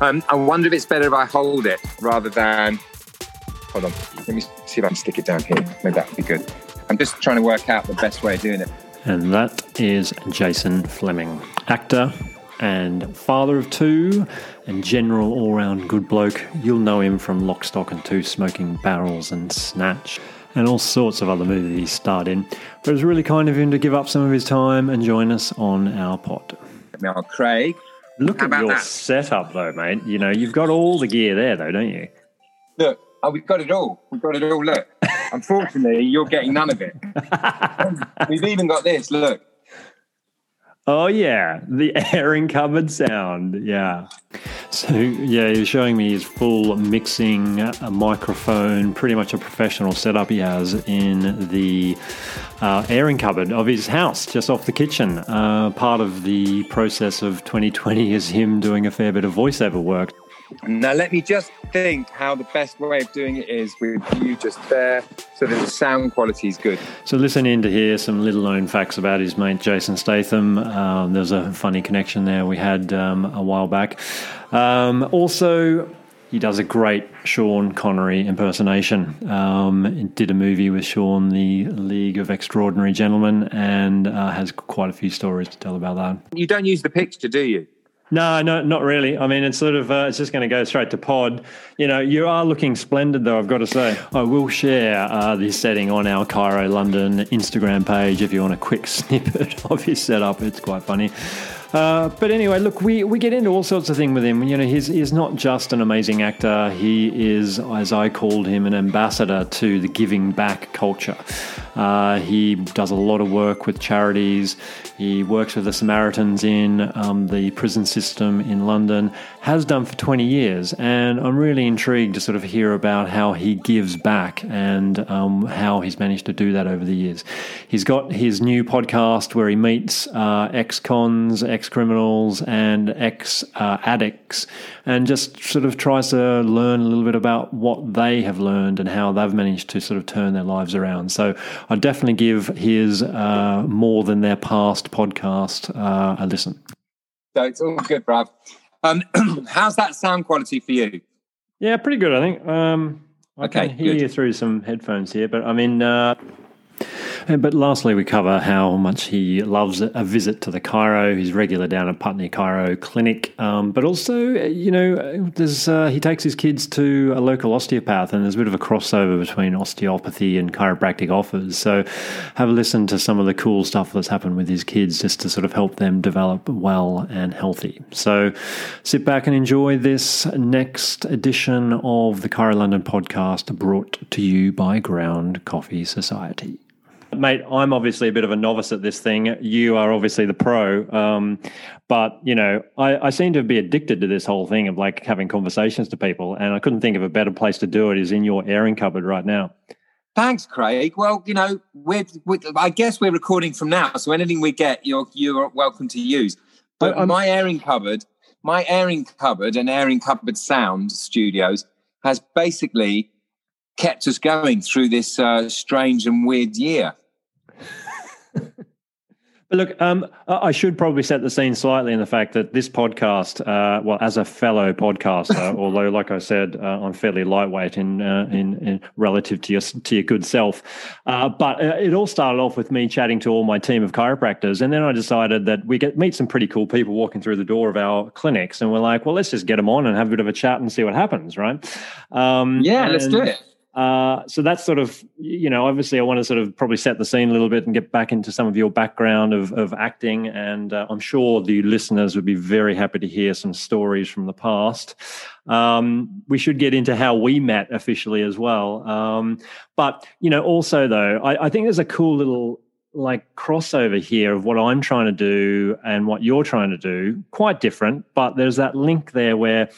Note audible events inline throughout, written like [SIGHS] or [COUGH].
Um, I wonder if it's better if I hold it rather than. Hold on. Let me see if I can stick it down here. Maybe that would be good. I'm just trying to work out the best way of doing it. And that is Jason Flemyng, actor and father of two, and general all round good bloke. You'll know him from Lock, Stock, and Two Smoking Barrels and Snatch, and all sorts of other movies he starred in. But it was really kind of him to give up some of his time and join us on our pod. Now, Craig. Look How at your that? setup, though, mate. You know, you've got all the gear there, though, don't you? Look, oh, we've got it all. We've got it all. Look. [LAUGHS] Unfortunately, you're getting none of it. [LAUGHS] We've even got this. Look. Oh yeah, the [LAUGHS] airing cupboard sound. Yeah. So yeah, he's showing me his full mixing a microphone, pretty much a professional setup he has in the uh, airing cupboard of his house, just off the kitchen. Uh, part of the process of 2020 is him doing a fair bit of voiceover work. Now, let me just think how the best way of doing it is with you just there so that the sound quality is good. So listen in to hear some little known facts about his mate Jason Statham. Um, there's a funny connection there we had um, a while back. Um, also, he does a great Sean Connery impersonation. Um, did a movie with Sean, The League of Extraordinary Gentlemen, and uh, has quite a few stories to tell about that. You don't use the picture, do you? No, no, not really. I mean, it's sort of uh, it's just going to go straight to pod. You know, you are looking splendid, though. I've got to say. I will share uh, this setting on our Chiro London Instagram page if you want a quick [LAUGHS] snippet of his setup. It's quite funny. Uh, but anyway, look, we, we get into all sorts of things with him. You know, he's, he's not just an amazing actor, he is, as I called him, an ambassador to the giving back culture. Uh, he does a lot of work with charities. He works with the Samaritans in um, the prison system in London, has done for 20 years. And I'm really intrigued to sort of hear about how he gives back and um, how he's managed to do that over the years. He's got his new podcast where he meets uh, ex cons, ex criminals, and ex uh, addicts and just sort of tries to learn a little bit about what they have learned and how they've managed to sort of turn their lives around. So I definitely give his uh, More Than Their Past podcast uh, a listen. So it's all good, Brad. Um, [CLEARS THROAT] how's that sound quality for you? Yeah, pretty good, I think. Um, I Okay, can hear good. you through some headphones here, but I mean, uh, but lastly, we cover how much he loves a visit to the Chiro. He's regular down at Putney Chiro Clinic, um, but also, uh, you know, uh, there's uh, he takes his kids to a local osteopath, and there's a bit of a crossover between osteopathy and chiropractic offers. So, have a listen to some of the cool stuff that's happened with his kids, just to sort of help them develop well and healthy. So, sit back and enjoy this next edition of the Chiro London podcast, brought to you by Ground Coffee Society. Mate, I'm obviously a bit of a novice at this thing. You are obviously the pro. Um, but, you know, I, I seem to be addicted to this whole thing of like having conversations to people. And I couldn't think of a better place to do it is in your airing cupboard right now. Thanks, Craig. Well, you know, we're, we I guess we're recording from now, so anything we get, you're you're welcome to use. But I'm- my airing cupboard, my airing cupboard and airing cupboard sound studios has basically kept us going through this uh, strange and weird year. [LAUGHS] But look, um, I should probably set the scene slightly in the fact that this podcast, uh, well, as a fellow podcaster, [LAUGHS] although, like I said, uh, I'm fairly lightweight in, uh, in, in relative to your to your good self, uh, but uh, it all started off with me chatting to all my team of chiropractors, and then I decided that we get meet some pretty cool people walking through the door of our clinics, and we're like, well, let's just get them on and have a bit of a chat and see what happens, right? Um, Yeah, let's do it. Uh, so that's sort of, you know, obviously I want to sort of probably set the scene a little bit and get back into some of your background of, of acting. And uh, I'm sure the listeners would be very happy to hear some stories from the past. Um, we should get into how we met officially as well. Um, but, you know, also though, I, I think there's a cool little like crossover here of what I'm trying to do and what you're trying to do. Quite different, but there's that link there where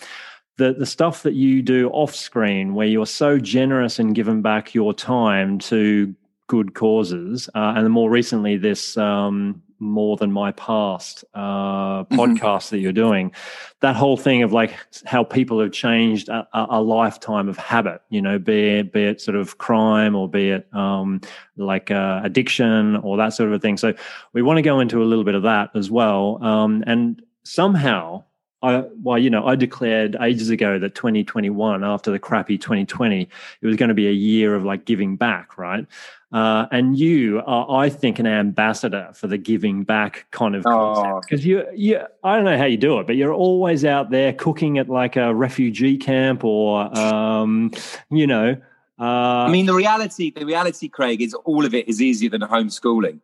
the the stuff that you do off screen where you're so generous and giving back your time to good causes uh, and more recently this um, more than my past uh, podcast that you're doing that whole thing of like how people have changed a, a a lifetime of habit you know be it be it sort of crime or be it um, like uh, addiction or that sort of a thing. So we want to go into a little bit of that as well um, and somehow I, well, you know, I declared ages ago that 2021, after the crappy 2020, it was going to be a year of like giving back, right? Uh, and you are, I think, an ambassador for the giving back kind of concept because oh. you, you, I don't know how you do it, but you're always out there cooking at like a refugee camp or, um, you know. Uh, I mean, the reality, the reality, Craig, is all of it is easier than homeschooling.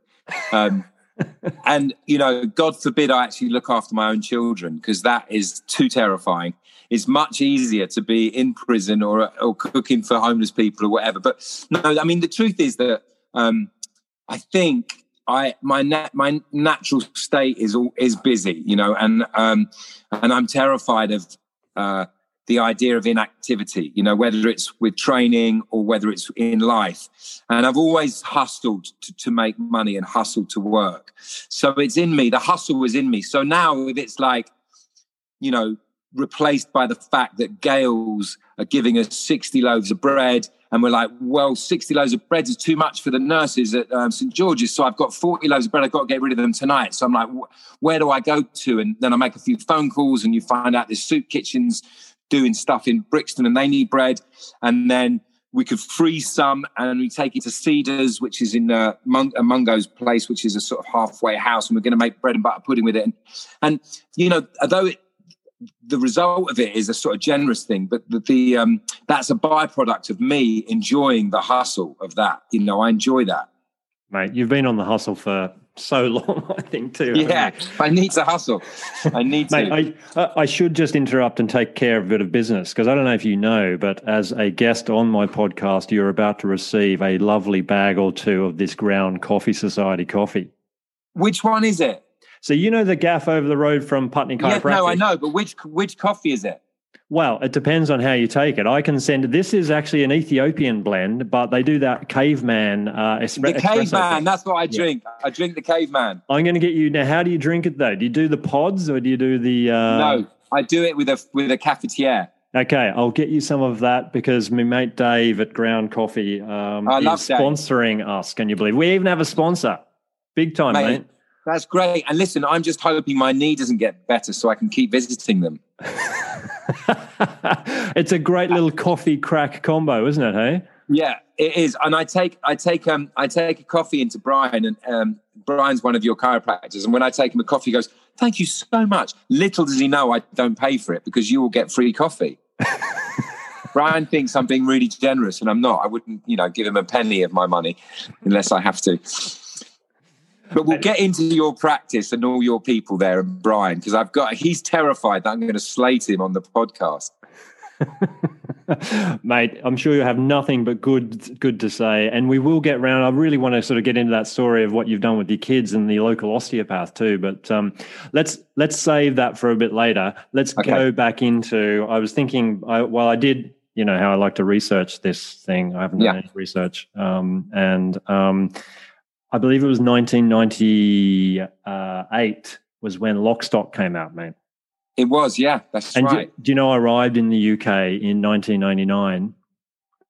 Um, and you know, God forbid I actually look after my own children because that is too terrifying. It's much easier to be in prison or or cooking for homeless people or whatever. But no, I mean the truth is that um, I think I my nat, my natural state is all is busy, you know, and um, and I'm terrified of uh, the idea of inactivity, you know, whether it's with training or whether it's in life. And I've always hustled to, to make money and hustled to work. So it's in me. The hustle was in me. So now if it's like, you know, replaced by the fact that Gail's are giving us 60 loaves of bread. And we're like, well, 60 loaves of bread is too much for the nurses at um, St. George's. So I've got 40 loaves of bread. I've got to get rid of them tonight. So I'm like, where do I go to? And then I make a few phone calls and you find out there's soup kitchens doing stuff in Brixton and they need bread. And then we could freeze some and we take it to Cedars, which is in uh, Mung- uh, Mungo's place, which is a sort of halfway house. And we're going to make bread and butter pudding with it. And, and you know, although it, the result of it is a sort of generous thing, but the, the um, that's a byproduct of me enjoying the hustle of that. You know, I enjoy that. Mate, you've been on the hustle for so [LAUGHS] long, I think, too. Yeah, I need to hustle. I need to. I, I should just interrupt and take care of a bit of business because I don't know if you know, but as a guest on my podcast, you're about to receive a lovely bag or two of this Ground Coffee Society coffee. Which one is it? So you know the gaff over the road from Putney Chiropractic? Yeah, no, I know, but which which coffee is it? Well, it depends on how you take it. I can send this is actually an Ethiopian blend, but they do that caveman uh, espre- the caveman. That's what I drink. Yeah. I drink the caveman. I'm going to get you now. How do you drink it though? Do you do the pods or do you do the? Uh... No, I do it with a with a cafetiere. Okay, I'll get you some of that because my mate Dave at Ground Coffee um, I is sponsoring Dave. us. Can you believe we even have a sponsor? Big time, mate. mate. That's great. And listen, I'm just hoping my knee doesn't get better so I can keep visiting them. [LAUGHS] [LAUGHS] it's a great little coffee crack combo, isn't it? Hey. Yeah, it is. And I take I take um I take a coffee into Brian, and um, Brian's one of your chiropractors. And when I take him a coffee, he goes, "Thank you so much." Little does he know I don't pay for it because you will get free coffee. [LAUGHS] Brian thinks I'm being really generous, and I'm not. I wouldn't, you know, give him a penny of my money unless I have to. But we'll get into your practice and all your people there and Brian, because I've got he's terrified that I'm going to slate him on the podcast. [LAUGHS] Mate, I'm sure you have nothing but good good to say. And we will get around. I really want to sort of get into that story of what you've done with your kids and the local osteopath too. But um, let's let's save that for a bit later. Let's okay. go back into I was thinking I, while I did you know how I like to research this thing. I haven't done yeah. any research. Um, and um, I believe it was 1998 was when Lockstock came out, mate. It was, yeah, that's and right. Do, do, you know I arrived in the UK in 1999?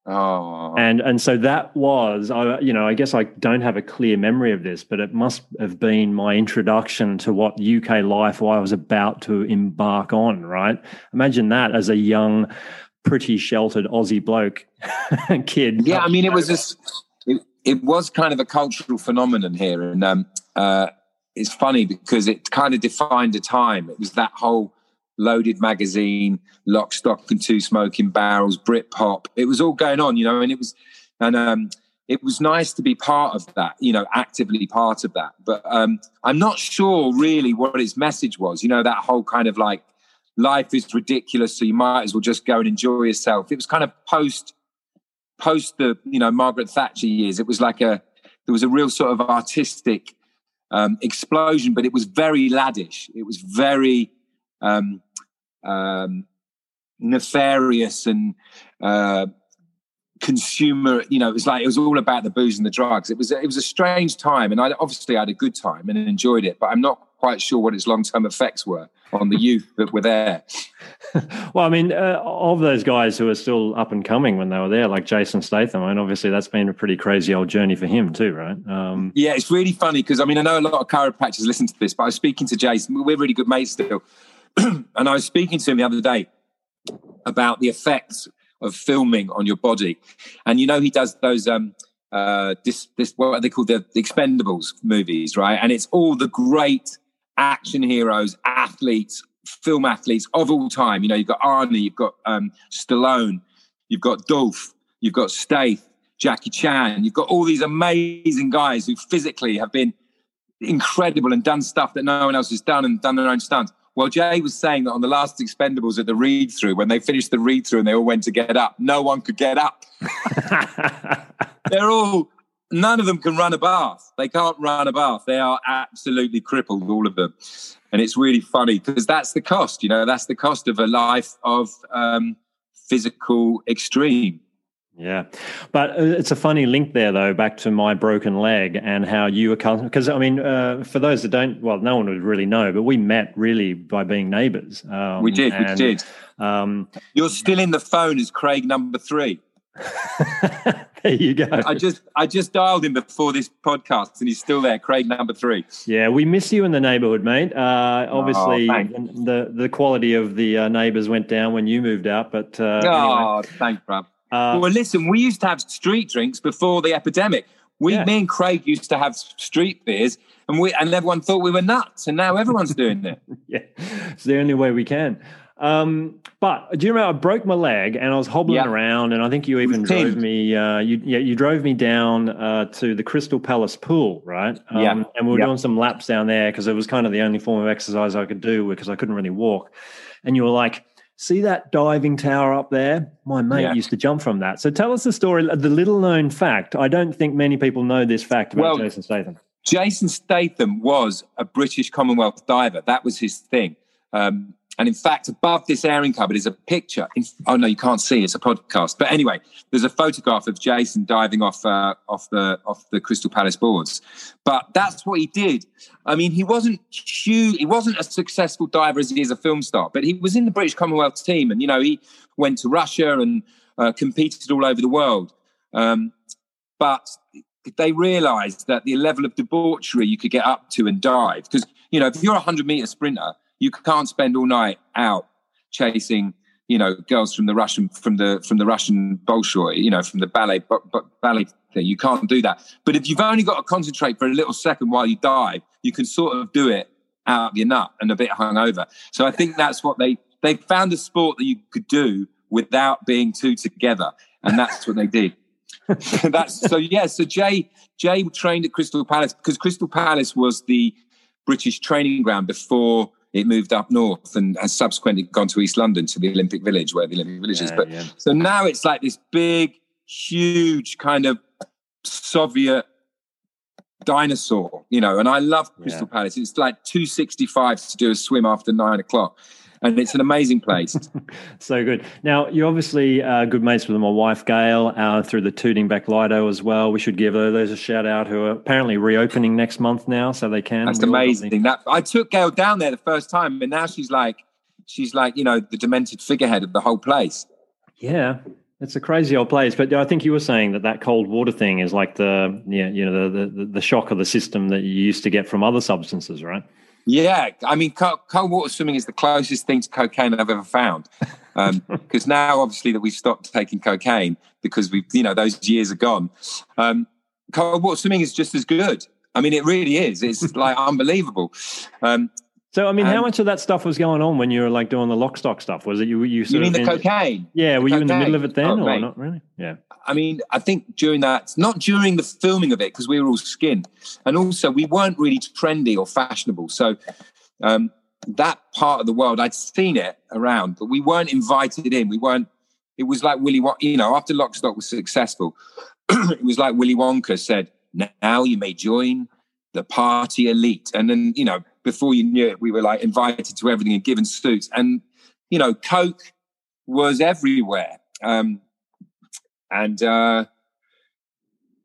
Oh. And and so that was, I you know, I guess I don't have a clear memory of this, but it must have been my introduction to what UK life I was about to embark on. Right? Imagine that as a young, pretty sheltered Aussie bloke [LAUGHS] kid. Yeah, I mean, it was just it was kind of a cultural phenomenon here, and um, uh, it's funny because it kind of defined a time. It was that whole loaded magazine, lock, stock, and two smoking barrels, Britpop. It was all going on, you know, and it was, and um, it was nice to be part of that, you know, actively part of that. But um, I'm not sure really what its message was. You know, that whole kind of like life is ridiculous, so you might as well just go and enjoy yourself. It was kind of post post the you know Margaret Thatcher years, it was like a there was a real sort of artistic um, explosion, but it was very laddish. It was very um, um, nefarious and uh, consumer. You know, it was like it was all about the booze and the drugs. It was it was a strange time, and I obviously had a good time and enjoyed it, but I'm not quite sure what its long term effects were on the youth that were there. [LAUGHS] well, I mean, uh, of those guys who are still up and coming when they were there, like Jason Statham, I mean, obviously that's been a pretty crazy old journey for him too, right? Um, yeah, it's really funny because I mean, I know a lot of chiropractors listen to this, but I was speaking to Jason. We're really good mates still. [CLEARS THROAT] and I was speaking to him the other day about the effects of filming on your body. And you know, he does those um uh this this what they call the, the Expendables movies, right? And it's all the great action heroes, athletes, film athletes of all time. You know, you've got Arnie, you've got um Stallone, you've got Dolph, you've got Stath, Jackie Chan, you've got all these amazing guys who physically have been incredible and done stuff that no one else has done and done their own stunts. Well, Jay was saying that on the last Expendables at the read through, when they finished the read through and they all went to get up, no one could get up. [LAUGHS] They're all, none of them can run a bath. They can't run a bath. They are absolutely crippled, all of them. And it's really funny because that's the cost, you know, that's the cost of a life of um, physical extreme. Yeah, but uh, it's a funny link there, though, back to my broken leg and how you were because I mean, uh, for those that don't, well, no one would really know, but we met really by being neighbours. Um, we did, and, we did. Um, You're still in the phone as Craig number three. [LAUGHS] there you go. I just I just dialed him before this podcast, and he's still there. Craig number three. Yeah, we miss you in the neighbourhood, mate. Uh, obviously, oh, the the quality of the uh, neighbours went down when you moved out, but uh, oh, anyway. thanks, bro. Uh, well, listen, we used to have street drinks before the epidemic. We, yeah. me and Craig used to have street beers, and we and everyone thought we were nuts, and now everyone's doing it. [LAUGHS] yeah, it's the only way we can. Um, but do you remember I broke my leg and I was hobbling yeah. around, and I think you even drove me. Uh, you yeah, you drove me down uh, to the Crystal Palace pool, right? Um, yeah, and we were doing some laps down there because it was kind of the only form of exercise I could do because I couldn't really walk. And you were like, See that diving tower up there? My mate yeah. used to jump from that. So tell us the story, the little known fact. I don't think many people know this fact about well, Jason Statham. Jason Statham was a British Commonwealth diver. That was his thing. Um, and in fact, above this airing cupboard is a picture. Oh no, you can't see. It's a podcast. But anyway, there's a photograph of Jason diving off uh, off the off the Crystal Palace boards. But that's what he did. I mean, he wasn't huge. He wasn't a successful diver as he is a film star. But he was in the British Commonwealth team, and you know, he went to Russia and uh, competed all over the world. Um, but they realised that the level of debauchery you could get up to and dive, because you know, if you're a hundred meter sprinter you can't spend all night out chasing you know girls from the Russian from the from the Russian Bolshoi, you know, from the ballet ballet thing. You can't do that. But if you've only got to concentrate for a little second while you dive, you can sort of do it out of your nut and a bit hungover. So I think that's what they they found a sport that you could do without being too together, and that's what they did. [LAUGHS] that's so yeah. So Jay Jay trained at Crystal Palace because Crystal Palace was the British training ground before it moved up north and has subsequently gone to East London to the Olympic Village where the Olympic Village yeah, is. But yeah. so now it's like this big, huge kind of Soviet dinosaur, you know. And I love Crystal yeah. Palace. It's like 265 to do a swim after nine o'clock and it's an amazing place. [LAUGHS] so good. Now you're obviously uh, good mates with my wife Gail uh, through the Tooting Bec Lido as well. We should give those a shout out. Who are apparently reopening next month now, so they can. That's amazing. That I took Gail down there the first time, and now she's like, she's like, you know, the demented figurehead of the whole place. Yeah, it's a crazy old place, but I think you were saying that that cold water thing is like the yeah, you know, the the, the shock of the system that you used to get from other substances, right? Yeah, I mean, cold, cold, water swimming is the closest thing to cocaine I've ever found. Because um, [LAUGHS] now, obviously, that we've stopped taking cocaine because we've, you know, those years are gone. Um, cold water swimming is just as good. I mean, it really is. It's like unbelievable. Um, so, I mean, how much of that stuff was going on when you were like doing the lock stock stuff? Was it you? You, you mean the in, cocaine? Yeah, the were cocaine. you in the middle of it then, oh, or mate. not really? Yeah. I mean, I think during that, not during the filming of it, because we were all skinned, and also we weren't really trendy or fashionable. So um, that part of the world, I'd seen it around, but we weren't invited in. We weren't. It was like Willy, you know, after Lock Stock was successful, [CLEARS THROAT] it was like Willy Wonka said, "Now you may join the party elite," and then you know before you knew it, we were like invited to everything and given suits. And, you know, Coke was everywhere. Um, and uh,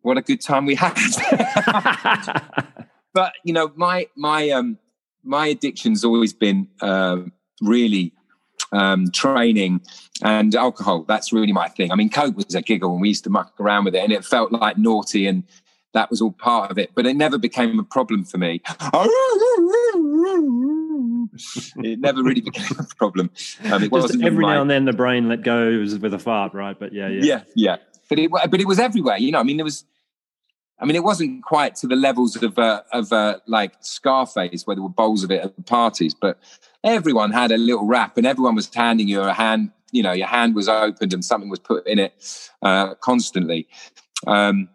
what a good time we had. [LAUGHS] but, you know, my, my, um, my addiction's always been uh, really um, training and alcohol. That's really my thing. I mean, Coke was a giggle and we used to muck around with it and it felt like naughty and that was all part of it, but it never became a problem for me. it never really became a problem. Um, it wasn't every now and then the brain let go with a fart, right? But yeah, yeah, yeah, yeah. But it, but it was everywhere. You know, I mean, there was. I mean, it wasn't quite to the levels of uh, of uh, like Scarface, where there were bowls of it at parties, but everyone had a little wrap, and everyone was handing you a hand. You know, your hand was opened and something was put in it uh, constantly. Um,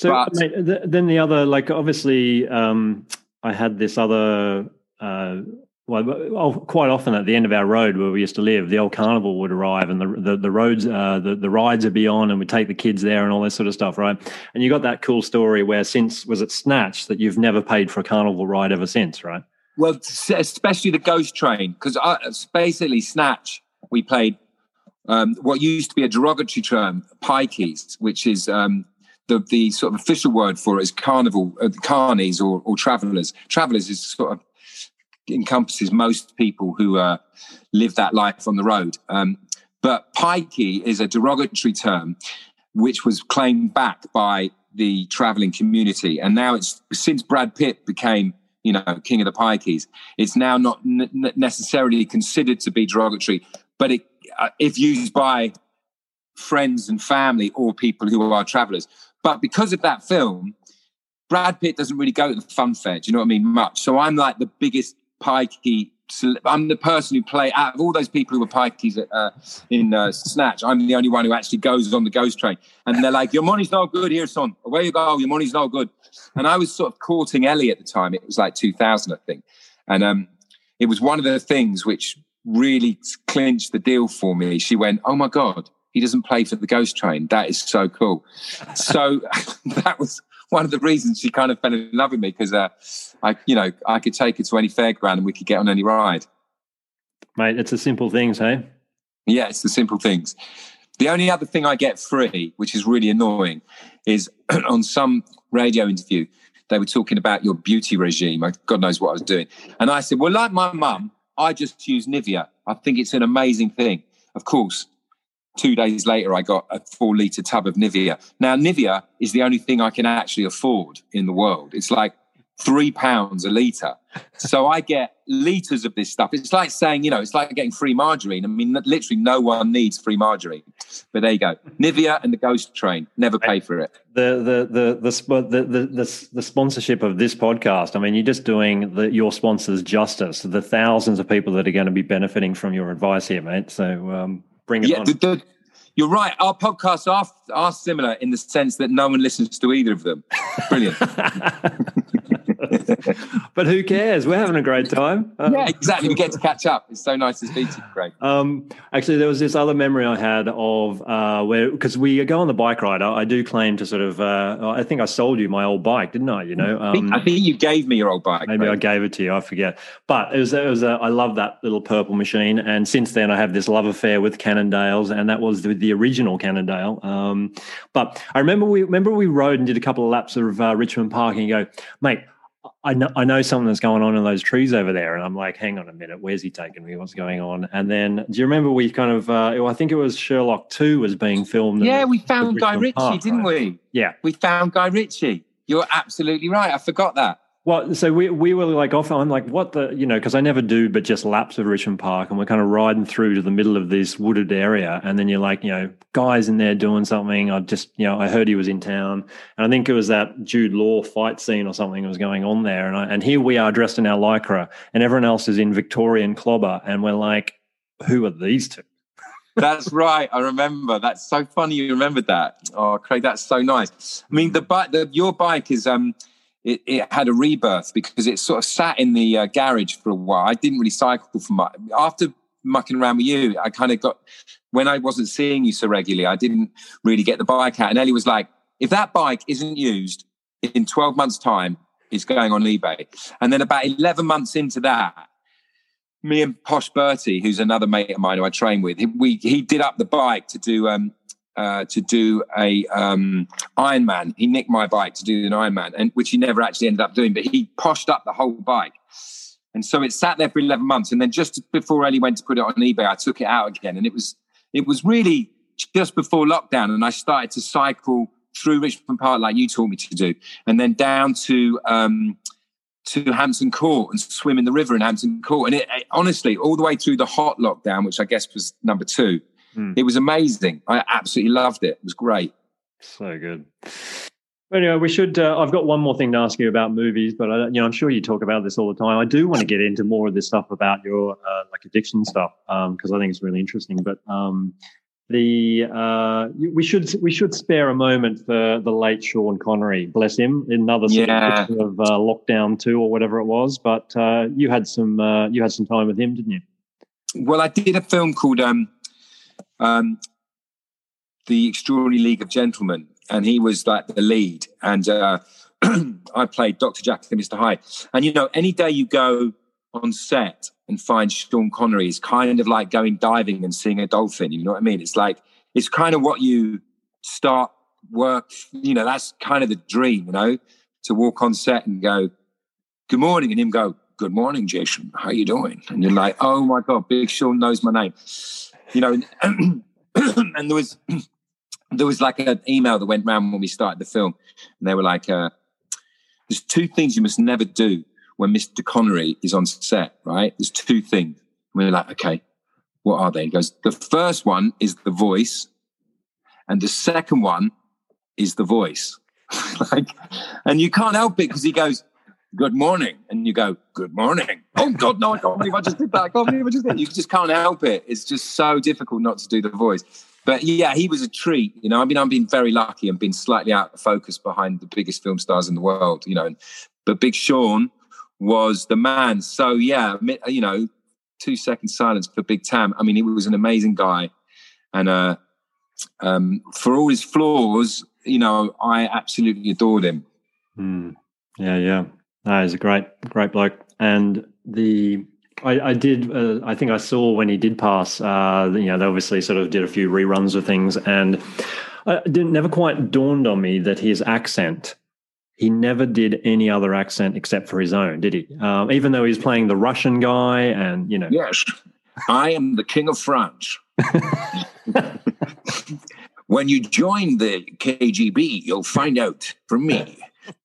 so but, mate, then the other, like obviously, um, I had this other. Uh, well, quite often at the end of our road where we used to live, the old carnival would arrive, and the the, the roads, uh, the the rides would be on, and we'd take the kids there and all this sort of stuff, right? And you got that cool story where since was it Snatch that you've never paid for a carnival ride ever since, right? Well, especially the Ghost Train, because basically Snatch we played um, what used to be a derogatory term, pikeys, which is um, the, the sort of official word for it is carnival, uh, carnies or, or travelers. Travelers is sort of encompasses most people who uh, live that life on the road. Um, but pikey is a derogatory term which was claimed back by the traveling community. And now it's since Brad Pitt became, you know, king of the pikeys, it's now not n- necessarily considered to be derogatory, but it, uh, if used by friends and family or people who are travelers. But because of that film, Brad Pitt doesn't really go to the fun fair. Do you know what I mean? Much. So I'm like the biggest pikey. I'm the person who play out of all those people who were pikeys uh, in uh, Snatch. I'm the only one who actually goes on the ghost train, and they're like, "Your money's no good here, son. Away you go. Your money's no good." And I was sort of courting Ellie at the time. It was like 2000, I think, and um, it was one of the things which really clinched the deal for me. She went, "Oh my god, he doesn't play for the Ghost Train. That is so cool." so [LAUGHS] that was one of the reasons she kind of fell in love with me because uh, I, you know, I could take her to any fairground and we could get on any ride. Mate, it's the simple things, hey? Yeah, it's the simple things. The only other thing I get free, which is really annoying, is [CLEARS THROAT] on some radio interview, they were talking about your beauty regime. God knows what I was doing. And I said, Well, like my mum, I just use Nivea. I think it's an amazing thing. Of course, two days later, I got a four litre tub of Nivea. Now, Nivea is the only thing I can actually afford in the world. It's like three pounds a litre. So I get litres of this stuff. It's like saying, you know, it's like getting free margarine. I mean, literally no one needs free margarine. But there you go. Nivea and the Ghost Train. Never pay for it. The the the the the the, the, the sponsorship of this podcast. I mean, you're just doing the, your sponsors justice. The thousands of people that are going to be benefiting from your advice here, mate. So um, bring it yeah, on. The, the, you're right. Our podcasts are, are similar in the sense that no one listens to either of them. Brilliant. [LAUGHS] [LAUGHS] but who cares? We're having a great time. Um, yeah, exactly. We get to catch up. It's so nice to speak to you, Craig. Um, actually, there was this other memory I had of uh, where because we go on the bike ride. I, I do claim to sort of. Uh, I think I sold you my old bike, didn't I? You know, um, I, think, you gave me your old bike. Maybe Craig. I gave it to you. I forget. But it was. It was. A, I love that little purple machine, and since then I have this love affair with Cannondales, and that was the, the original Cannondale. Um, but I remember we remember we rode and did a couple of laps of uh, Richmond Park, and you go, mate. I know, I know something that's going on in those trees over there. And I'm like, hang on a minute, where's he taking me? What's going on? And then, do you remember we kind of, uh, I think it was Sherlock 2 was being filmed. Yeah, we found Guy Ritchie, Park, didn't right? we? Yeah. We found Guy Ritchie. You're absolutely right. I forgot that. Well, so we we were like off. I'm like, what the you know, because I never do, but just laps of Richmond Park, and we're kind of riding through to the middle of this wooded area, and then you're like, you know, guys in there doing something. I just, you know, I heard he was in town, and I think it was that Jude Law fight scene or something that was going on there, and I, and here we are dressed in our lycra, and everyone else is in Victorian clobber, and we're like, who are these two? that's [LAUGHS] right. I remember. That's so funny. You remembered that. Oh, Craig, that's so nice. I mean, the bike, the, your bike is um it, it, had a rebirth because it sort of sat in the uh, garage for a while. I didn't really cycle for much. After mucking around with you, I kind of got, when I wasn't seeing you so regularly, I didn't really get the bike out. And Ellie was like, if that bike isn't used in 12 months' time, it's going on eBay. And then about 11 months into that, me and Posh Bertie, who's another mate of mine who I train with, he, we, he did up the bike to do um, uh, to do a um, Ironman. He nicked my bike to do an Ironman, and which he never actually ended up doing. But he poshed up the whole bike, and so it sat there for eleven months. And then just before Ellie went to put it on eBay, I took it out again, and it was it was really just before lockdown, and I started to cycle through Richmond Park like you taught me to do, and then down to um, to Hampton Court and swim in the river in Hampton Court. And it, it, honestly, all the way through the hot lockdown, which I guess was number two, mm. it was amazing. I absolutely loved it. It was great. So good. Anyway, we should. Uh, I've got one more thing to ask you about movies, but I, you know, I'm sure you talk about this all the time. I do want to get into more of this stuff about your uh, like addiction stuff because um, I think it's really interesting. But um, the uh, we should we should spare a moment for the late Sean Connery, bless him, another sort yeah. of, uh, lockdown two or whatever it was. But uh, you had some uh, you had some time with him, didn't you? Well, I did a film called um, um, The Extraordinary League of Gentlemen, and he was like the lead, and uh, [CLEARS THROAT] I played Doctor Jekyll and Mister Hyde. And you know, any day you go on set and find Sean Connery is kind of like going diving and seeing a dolphin. You know what I mean? It's like it's kind of what you start work. You know, that's kind of the dream. You know, to walk on set and go, "Good morning," and him go, "Good morning, Jason. How you doing?" And you're like, "Oh my god, Big Sean knows my name." You know, and, [CLEARS THROAT] and there was [CLEARS THROAT] there was like an email that went around when we started the film, and they were like, uh, "There's two things you must never do when Mr. Connery is on set, right? There's two things. And we're like, okay, what are they? He goes, the first one is the voice, and the second one is the voice. [LAUGHS] like, and you can't help it because he goes, good morning. And you go, good morning. Oh God, no, I can't believe I just did that. I can't believe I just did that. You just can't help it. It's just so difficult not to do the voice. But yeah, he was a treat. You know, I mean, I've been very lucky and been slightly out of focus behind the biggest film stars in the world, you know. But Big Sean was the man. So yeah, you know, two seconds silence for Big Tam. I mean, he was an amazing guy, and uh, um, for all his flaws, you know, I absolutely adored him. Mm. Yeah, yeah, no, he's a great, great bloke, and the. I, I did. Uh, I think I saw when he did pass. Uh, you know, they obviously sort of did a few reruns of things, and it didn't never quite dawned on me that his accent he never did any other accent except for his own, did he? Um, even though he's playing the Russian guy, and you know. Yes, I am the king of France. [LAUGHS] when you join the KGB, you'll find out from me.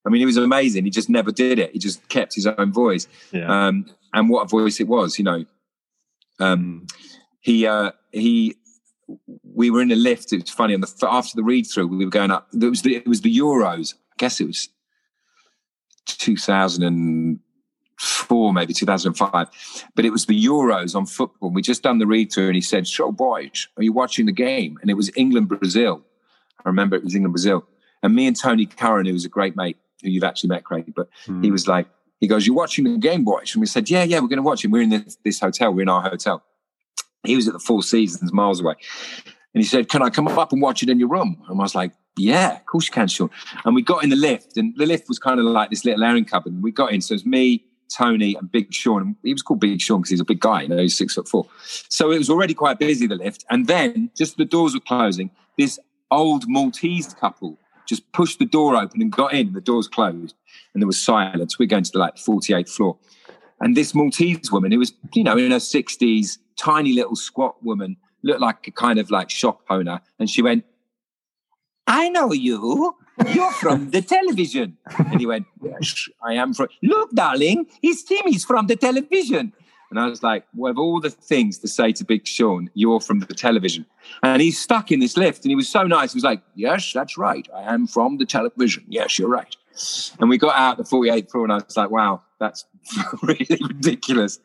I mean, he was amazing. He just never did it. He just kept his own voice. Yeah. Um, and what a voice it was, you know. Um, he uh, he we were in a lift. It was funny. On the after the read through, we were going up. It was the it was the Euros. I guess it was 2004, maybe 2005. But it was the Euros on football. We just done the read through, and he said, "So, boys, are you watching the game?" And it was England Brazil. I remember it was England Brazil. And me and Tony Curran, who was a great mate, who you've actually met, Craig, but mm. he was like, he goes, "You're watching the game, boys?" And we said, "Yeah, yeah, we're going to watch him. We're in this, this hotel. We're in our hotel." He was at the Four Seasons, miles away. And he said, Can I come up and watch it in your room? And I was like, Yeah, of course you can, Sean. And we got in the lift, and the lift was kind of like this little airing cupboard. And we got in. So it was me, Tony, and Big Sean. He was called Big Sean because he's a big guy, you know, he's six foot four. So it was already quite busy, the lift. And then just the doors were closing. This old Maltese couple just pushed the door open and got in. The doors closed, and there was silence. We're going to the like 48th floor. And this Maltese woman, who was, you know, in her 60s, tiny little squat woman, looked like a kind of like shop owner. And she went, I know you. You're from the television. And he went, Yes, I am from. Look, darling, team is from the television. And I was like, well, of all the things to say to Big Sean, you're from the television. And he's stuck in this lift and he was so nice. He was like, yes, that's right. I am from the television. Yes, you're right. And we got out the 48th floor and I was like, wow, that's [LAUGHS] really ridiculous.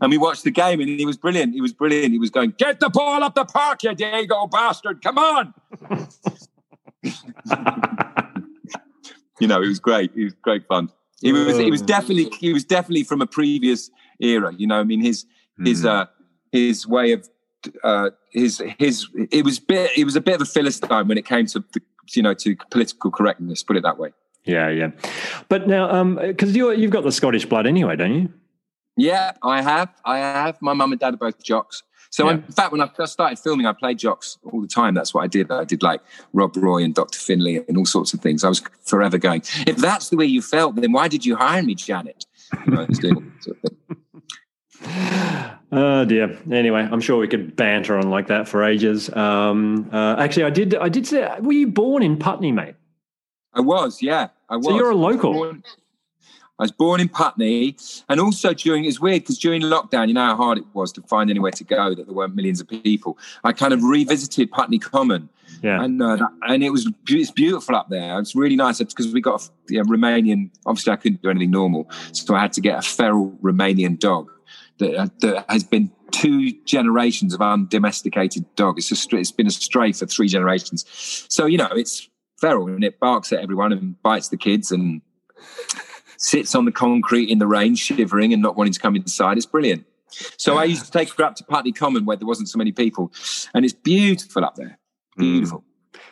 And we watched the game and he was brilliant. He was brilliant. He was going, get the ball up the park, you Diego bastard. Come on. [LAUGHS] you know, it was great. It was great fun. He was, he was oh. definitely, he was definitely from a previous era. You know, I mean, his, his, hmm. uh, his way of, uh, his, his, it was bit, it was a bit of a philistine when it came to, the, you know, to political correctness. Put it that way. Yeah, yeah. But now, um, because you you've got the Scottish blood anyway, don't you? Yeah, I have. I have. My mum and dad are both jocks. So yeah. in fact, when I first started filming, I played jocks all the time. That's what I did. I did like Rob Roy and Dr. Finlay and all sorts of things. I was forever going. If that's the way you felt, then why did you hire me, Janet? [SIGHS] oh dear. Anyway, I'm sure we could banter on like that for ages. Um, uh, actually, I did. I did say, were you born in Putney, mate? I was, yeah, I was. So you're a local. I was born in Putney, and also during it's weird because during lockdown, you know how hard it was to find anywhere to go that there weren't millions of people. I kind of revisited Putney Common, Yeah. and uh, that, and it was it's beautiful up there. It's really nice because we got a yeah, Romanian. Obviously, I couldn't do anything normal, so I had to get a feral Romanian dog that, uh, that has been two generations of undomesticated dog. It's a it's been a stray for three generations. So you know it's feral and it barks at everyone and bites the kids and sits on the concrete in the rain, shivering and not wanting to come inside. It's brilliant. So I used to take her up to Putney Common where there wasn't so many people, and it's beautiful up there. Beautiful.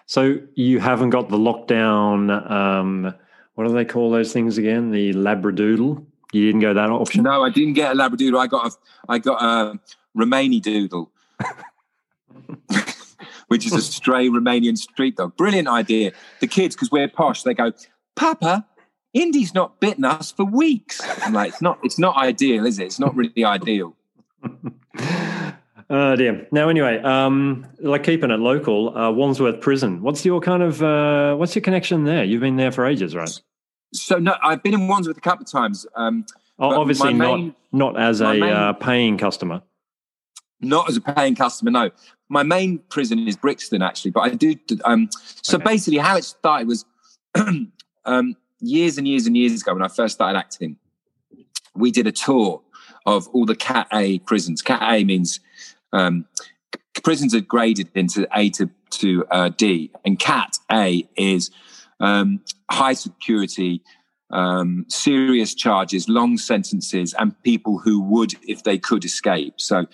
So you haven't got the lockdown. Um, what do they call those things again? The labradoodle. You didn't go that option. No, I didn't get a Labradoodle. I got a, I got a Romani Doodle, [LAUGHS] which is a stray Romanian street dog. Brilliant idea. The kids, because we're posh, they go, Papa, Indy's not bitten us for weeks. I'm like, it's not, it's not ideal, is it? It's not really ideal. [LAUGHS] Oh dear. Now, anyway, um, like keeping it local, uh, Wandsworth Prison. What's your kind of uh, what's your connection there? You've been there for ages, right? So no, I've been in Wandsworth a couple of times. Um, Obviously, not main- not as a main- uh, paying customer. not as a paying customer no my main prison is brixton actually but i do um so Okay. basically how it started was [CLEARS THROAT] um years and years and years ago when i first started acting we did a tour of all the cat a prisons cat a means um prisons are graded into a to to uh, d and cat a is um high security um, serious charges, long sentences, and people who would, if they could, escape. So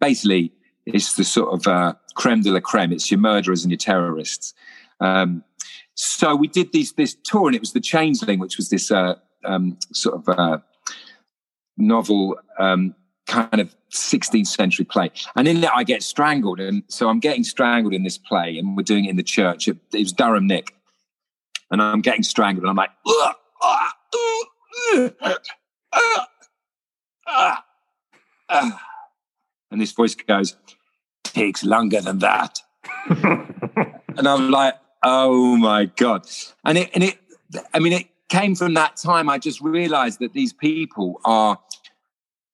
basically, it's the sort of uh, creme de la creme. It's your murderers and your terrorists. Um, so we did these this tour, and it was the Changeling, which was this uh, um, sort of uh, novel, um, kind of 16th century play. And in it, I get strangled, and so I'm getting strangled in this play, and we're doing it in the church. It, it was Durham Nick, and I'm getting strangled, and I'm like. "Ugh, ooh, ugh, ah, ah, ah." And this voice goes, takes longer than that. [LAUGHS] and I'm like, oh my God. And it, and it, I mean, it came from that time. I just realized that these people are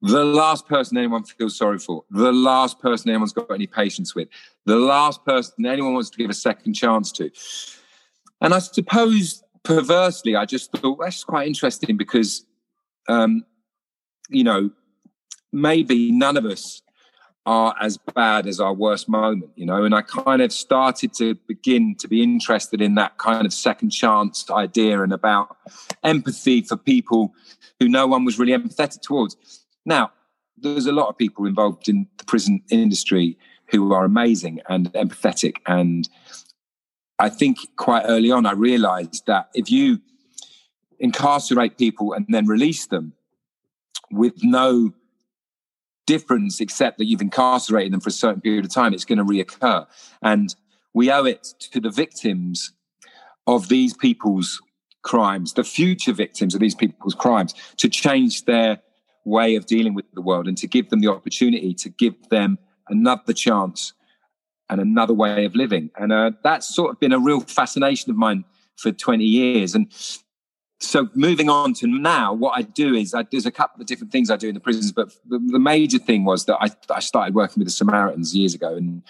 the last person anyone feels sorry for, the last person anyone's got any patience with, the last person anyone wants to give a second chance to. And I suppose perversely, I just thought that's quite interesting because, um, you know, maybe none of us are as bad as our worst moment, you know. And I kind of started to begin to be interested in that kind of second chance idea and about empathy for people who no one was really empathetic towards. Now, there's a lot of people involved in the prison industry who are amazing and empathetic. And I think quite early on, I realized that if you incarcerate people and then release them with no difference except that you've incarcerated them for a certain period of time, it's going to reoccur. And we owe it to the victims of these people's crimes, the future victims of these people's crimes, to change their way of dealing with the world and to give them the opportunity to give them another chance and another way of living. And uh, that's sort of been a real fascination of mine for 20 years. And so moving on to now, what I do is I, there's a couple of different things I do in the prisons, but the, the major thing was that I, I started working with the Samaritans years ago and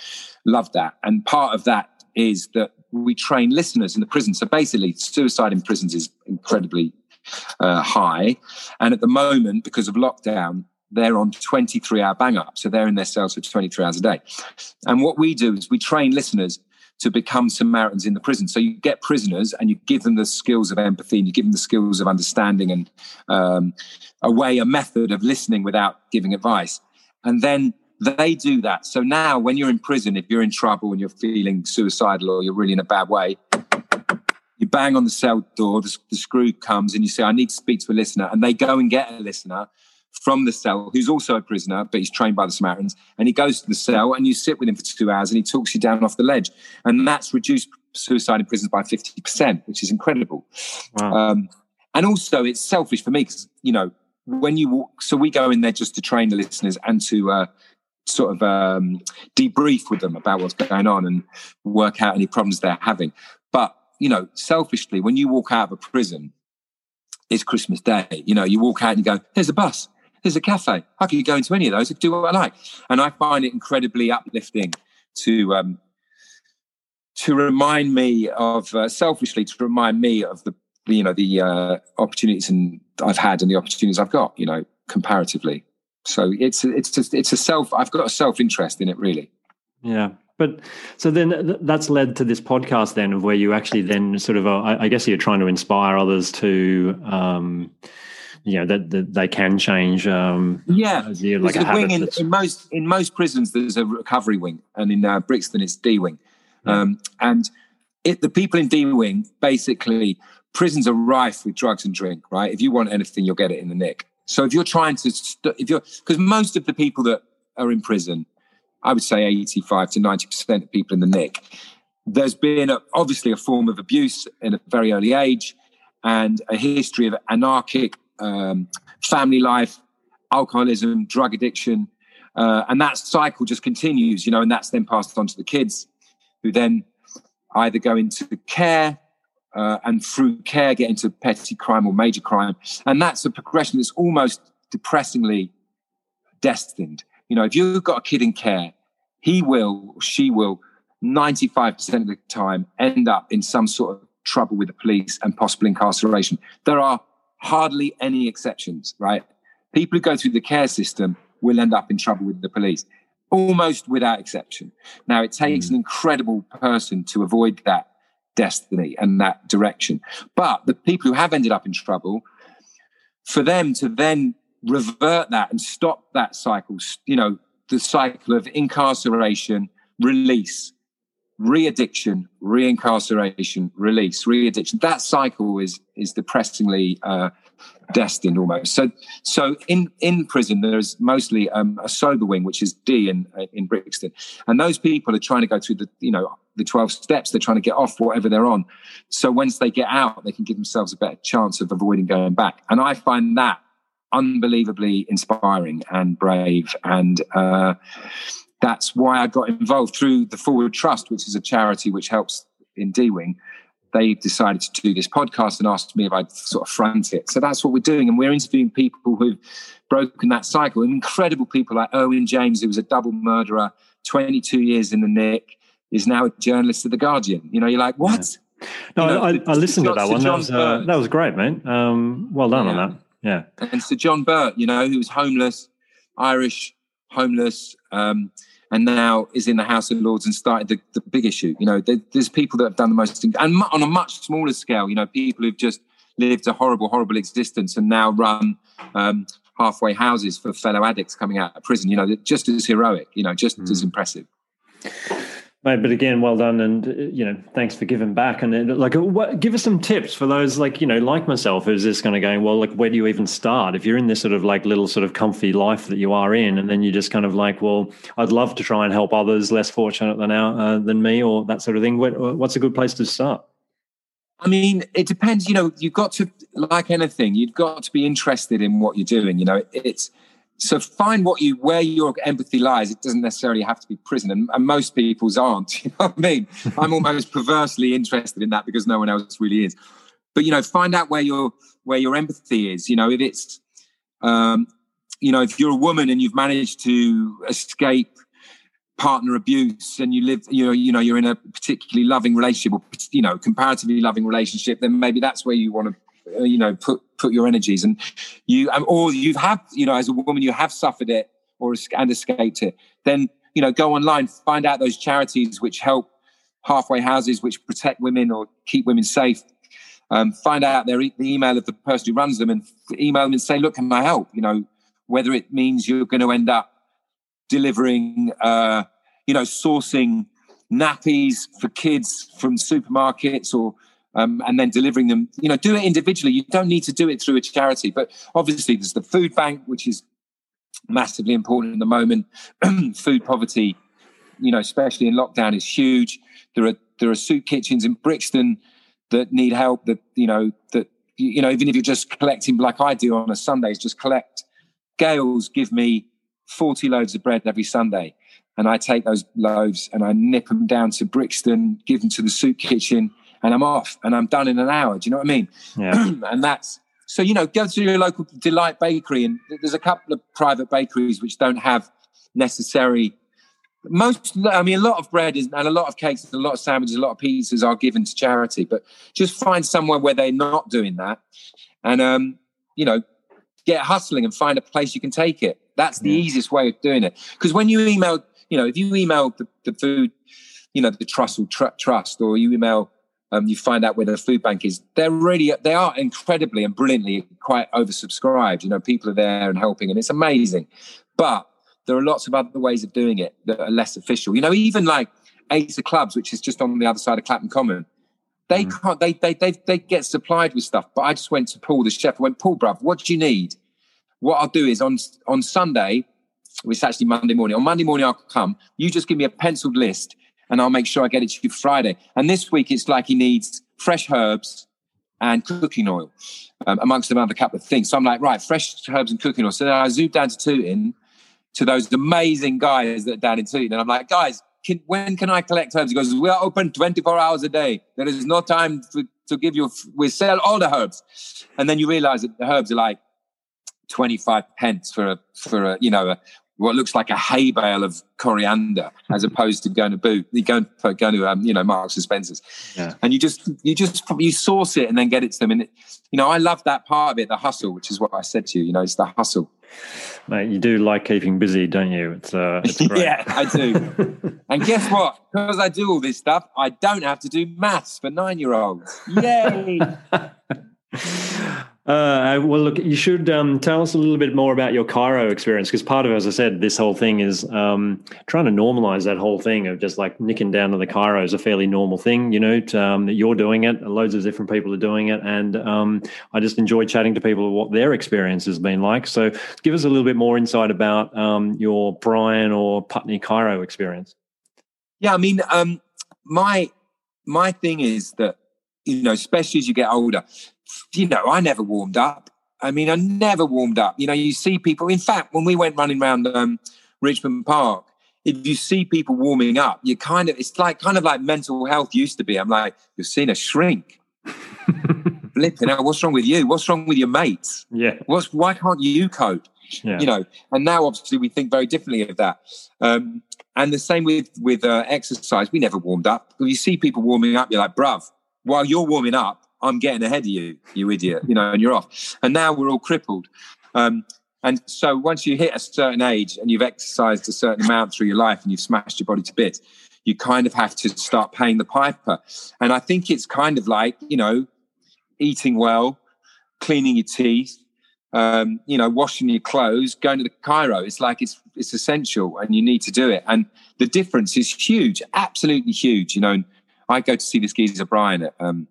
loved that. And part of that is that we train listeners in the prison. So basically, suicide in prisons is incredibly uh, high. And at the moment, because of lockdown, they're on 23 hour bang up. So they're in their cells for 23 hours a day. And what we do is we train listeners to become Samaritans in the prison. So you get prisoners and you give them the skills of empathy and you give them the skills of understanding and um, a way, a method of listening without giving advice. And then they do that. So now when you're in prison, if you're in trouble and you're feeling suicidal or you're really in a bad way, you bang on the cell door, the, the screw comes and you say, I need to speak to a listener. And they go and get a listener from the cell who's also a prisoner, but he's trained by the Samaritans. And he goes to the cell and you sit with him for two hours and he talks you down off the ledge. And that's reduced suicide in prisons by 50%, which is incredible. Wow. Um, and also, it's selfish for me because, you know, when you walk, so we go in there just to train the listeners and to uh, sort of um, debrief with them about what's going on and work out any problems they're having. But, you know, selfishly, when you walk out of a prison, it's Christmas Day. You know, you walk out and you go, there's a bus, there's a cafe. I could go into any of those do what I like. And I find it incredibly uplifting to um, to remind me of uh, selfishly to remind me of the you know the uh, opportunities and I've had and the opportunities I've got. You know, comparatively. So it's it's just, it's a self. I've got a self interest in it, really. Yeah, but so then that's led to this podcast then of where you actually then sort of, uh, I guess you're trying to inspire others to, um, you know, that, that they can change. Um, yeah, like a, a wing in, in, most in most prisons. There's a recovery wing, and in uh, Brixton it's D wing, um, and it, the people in D wing basically prisons are rife with drugs and drink. Right, if you want anything, you'll get it in the nick. So if you're trying to, st- if you're because most of the people that are in prison I would say 85 to 90% of people in the nick. There's been a, obviously a form of abuse in a very early age and a history of anarchic um, family life, alcoholism, drug addiction. Uh, and that cycle just continues, you know, and that's then passed on to the kids who then either go into care uh, and through care get into petty crime or major crime. And that's a progression that's almost depressingly destined. You know, if you've got a kid in care, he will, she will, 95% of the time end up in some sort of trouble with the police and possible incarceration. There are hardly any exceptions, right? People who go through the care system will end up in trouble with the police, almost without exception. Now, it takes mm. an incredible person to avoid that destiny and that direction. But the people who have ended up in trouble, for them to then revert that and stop that cycle, you know, the cycle of incarceration, release, re-addiction, re-incarceration, release, re-addiction. That cycle is is depressingly uh, destined almost. So so in in prison there's mostly um, a sober wing, which is D in uh, in Brixton, and those people are trying to go through the you know the 12 steps they're trying to get off whatever they're on so once they get out they can give themselves a better chance of avoiding going back and i find that unbelievably inspiring and brave. And uh, that's why I got involved through the Forward Trust, which is a charity which helps in D Wing. They decided to do this podcast and asked me if I'd sort of front it. So that's what we're doing. And we're interviewing people who've broken that cycle. Incredible people like Erwin James, who was a double murderer, 22 years in the nick, is now a journalist at The Guardian. You know, you're like, what? Yeah. No, you know, I, I, listened to that one. That was, uh, that was great, man. Um, well done yeah. on that. Yeah. And Sir John Bird, you know, who was homeless, Irish, homeless, um, and now is in the House of Lords and started the, the big issue. You know, there, there's people that have done the most, and on a much smaller scale, you know, people who've just lived a horrible, horrible existence and now run um, halfway houses for fellow addicts coming out of prison. You know, just as heroic, you know, just mm. as impressive. But again, well done, and uh, you know, thanks for giving back. And uh, like, what, give us some tips for those, like you know, like myself, who's just kind of going, well, like, where do you even start if you're in this sort of like little sort of comfy life that you are in, and then you just kind of like, well, I'd love to try and help others less fortunate than our, uh, than me, or that sort of thing. What, what's a good place to start? I mean, it depends. You know, you've got to, like anything, you've got to be interested in what you're doing. You know, it's so find what you where your empathy lies. It doesn't necessarily have to be prison, and, and most people's aren't. [LAUGHS] You know what I mean? I'm almost perversely interested in that because no one else really is. But you know, find out where your where your empathy is. You know, if it's um, you know, if you're a woman and you've managed to escape partner abuse and you live you know you know you're in a particularly loving relationship or you know comparatively loving relationship then maybe that's where you want to uh, you know put put your energies and you um, or you've had you know as a woman you have suffered it or and escaped it then you know go online find out those charities which help halfway houses which protect women or keep women safe. Um, find out their e- the email of the person who runs them and email them and say look can i help? You know whether it means you're going to end up delivering uh, you know sourcing nappies for kids from supermarkets or um, and then delivering them. You know, do it individually. You don't need to do it through a charity. But obviously, there's the food bank, which is massively important at the moment. [CLEARS THROAT] food poverty, you know, especially in lockdown, is huge. There are there are soup kitchens in Brixton that need help. That you know that you know even if you're just collecting like I do on a Sundays, just collect. Gail's give me 40 loaves of bread every Sunday. And I take those loaves and I nip them down to Brixton, give them to the soup kitchen, and I'm off and I'm done in an hour. Do you know what I mean? Yeah. [CLEARS THROAT] and that's So, you know, go to your local Delight Bakery, and there's a couple of private bakeries which don't have necessary. Most, I mean, a lot of bread is, and a lot of cakes, and a lot of sandwiches, a lot of pizzas are given to charity, but just find somewhere where they're not doing that. And, um, you know, get hustling and find a place you can take it. That's the yeah. easiest way of doing it. Because when you email, you know, if you email the, the food, you know, the trust or tr- trust, or you email um, you find out where the food bank is. They're really, they are incredibly and brilliantly quite oversubscribed. You know, people are there and helping, and it's amazing. But there are lots of other ways of doing it that are less official. You know, even like Ace of Clubs, which is just on the other side of Clapham Common. They mm. can't. They, they they they get supplied with stuff. But I just went to Paul, the chef. I went, Paul, bruv, what do you need? What I'll do is on on Sunday, it's actually Monday morning. On Monday morning, I'll come. You just give me a penciled list and I'll make sure I get it to you Friday. And this week it's like he needs fresh herbs and cooking oil, um, amongst another couple of things. So I'm like, right, fresh herbs and cooking oil. So then I zoom down to Tooting to those amazing guys that are down in Tooting. And I'm like, guys, can, when can I collect herbs? He goes, we are open 24 hours a day. There is no time to, to give you, we sell all the herbs. And then you realize that the herbs are like 25 pence for a, for a, you know, a, what looks like a hay bale of coriander as [LAUGHS] opposed to going to boot you go going to um, you know marks and spencers yeah. and you just you just you source it and then get it to them and it, you know i love that part of it the hustle which is what i said to you you know it's the hustle Mate, you do like keeping busy, don't you? It's, uh, [LAUGHS] it's yeah, I do. [LAUGHS] and guess what? Because I do all this stuff, I don't have to do maths for nine-year-olds. Yay! Uh, well, look, you should um, tell us a little bit more about your Chiro experience because part of, as I said, this whole thing is um, trying to normalize that whole thing of just like nicking down to the Chiro is a fairly normal thing, you know, to, um, that you're doing it, loads of different people are doing it. And um, I just enjoy chatting to people what their experience has been like. So give us a little bit more insight about um, your Brian or Putney Chiro experience. Yeah, I mean, um, my my thing is that you know, especially as you get older, you know, I never warmed up. I mean, I never warmed up. You know, you see people. In fact, when we went running around um, Richmond Park, if you see people warming up, you kind of it's like kind of like mental health used to be. I'm like, you've seen a shrink. [LAUGHS] Flipping out, what's wrong with you? What's wrong with your mates? Yeah. What's why can't you cope? Yeah. You know, and now obviously we think very differently of that. Um, and the same with with uh, exercise. We never warmed up. When you see people warming up, you're like, bruv, while you're warming up, I'm getting ahead of you, you idiot, you know, and you're off. And now we're all crippled. Um, and so once you hit a certain age and you've exercised a certain amount through your life and you've smashed your body to bits, you kind of have to start paying the piper. And I think it's kind of like, you know, eating well, cleaning your teeth, um, you know, washing your clothes, going to the Chiro. It's like it's it's essential and you need to do it. And the difference is huge, absolutely huge. You know, I go to see this geezer Brian at um,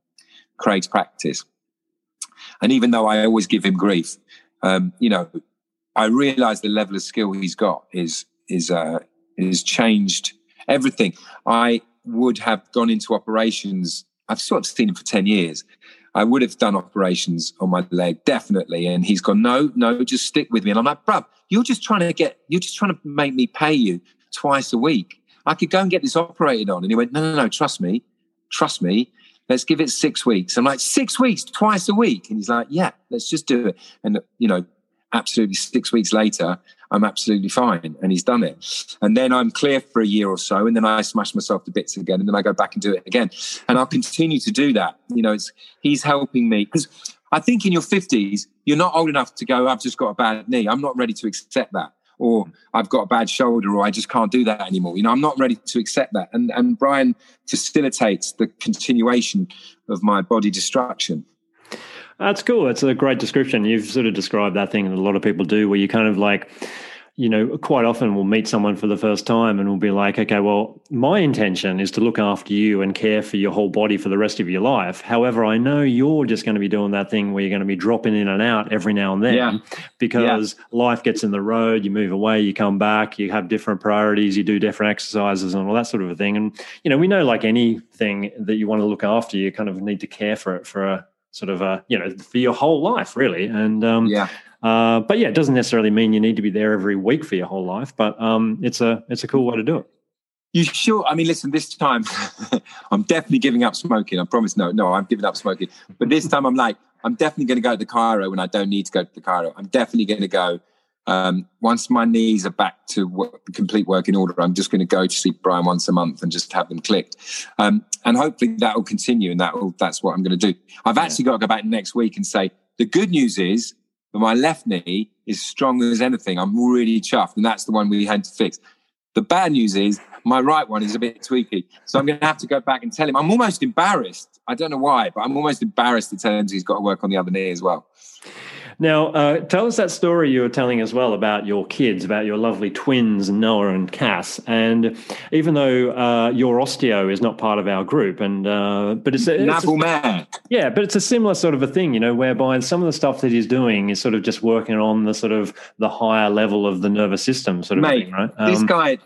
Craig's practice. And even though I always give him grief, um, you know, I realize the level of skill he's got is is uh, is changed everything. I would have gone into operations. I've sort of seen him for ten years. I would have done operations on my leg definitely, and he's gone. No, no, just stick with me. And I'm like, bruv, you're just trying to get. You're just trying to make me pay you twice a week. I could go and get this operated on. And he went, no, no, no, trust me, trust me. Let's give it six weeks. I'm like, six weeks, twice a week. And he's like, yeah, let's just do it. And, you know, absolutely six weeks later, I'm absolutely fine. And he's done it. And then I'm clear for a year or so. And then I smash myself to bits again. And then I go back and do it again. And I'll continue to do that. You know, it's, he's helping me because I think in your 50s, you're not old enough to go, I've just got a bad knee. I'm not ready to accept that or I've got a bad shoulder, or I just can't do that anymore. You know, I'm not ready to accept that. And and Brian facilitates the continuation of my body destruction. That's cool. That's a great description. You've sort of described that thing that a lot of people do, where you kind of like you know, quite often we'll meet someone for the first time and we'll be like, okay, well, my intention is to look after you and care for your whole body for the rest of your life. However, I know you're just going to be doing that thing where you're going to be dropping in and out every now and then yeah. because yeah. life gets in the road, you move away, you come back, you have different priorities, you do different exercises and all that sort of a thing. And, you know, we know like anything that you want to look after, you kind of need to care for it for a sort of a, you know, for your whole life, really. And, um, yeah uh, but yeah, it doesn't necessarily mean you need to be there every week for your whole life, but um, it's a it's a cool way to do it. You sure? I mean, listen, this time [LAUGHS] I'm definitely giving up smoking. I promise. No, no, I'm giving up smoking. But this time I'm like, I'm definitely going to go to the chiro when I don't need to go to the chiro. I'm definitely going to go um, once my knees are back to work, complete working order. I'm just going to go to see Brian once a month and just have them clicked, um, and hopefully that will continue. And that will, that's what I'm going to do. I've actually yeah. got to go back next week and say the good news is that my left knee is strong as anything. I'm really chuffed, and that's the one we had to fix. The bad news is my right one is a bit tweaky. So I'm going to have to go back and tell him. I'm almost embarrassed. I don't know why, but I'm almost embarrassed to tell him he's got to work on the other knee as well. Now, uh, tell us that story you were telling as well about your kids, about your lovely twins, Noah and Cass. And even though uh, your osteo is not part of our group, and uh, but it's, a, it's a, yeah, but it's a similar sort of a thing, you know, whereby some of the stuff that he's doing is sort of just working on the sort of the higher level of the nervous system, sort of Mate, thing, right? Um, this guy,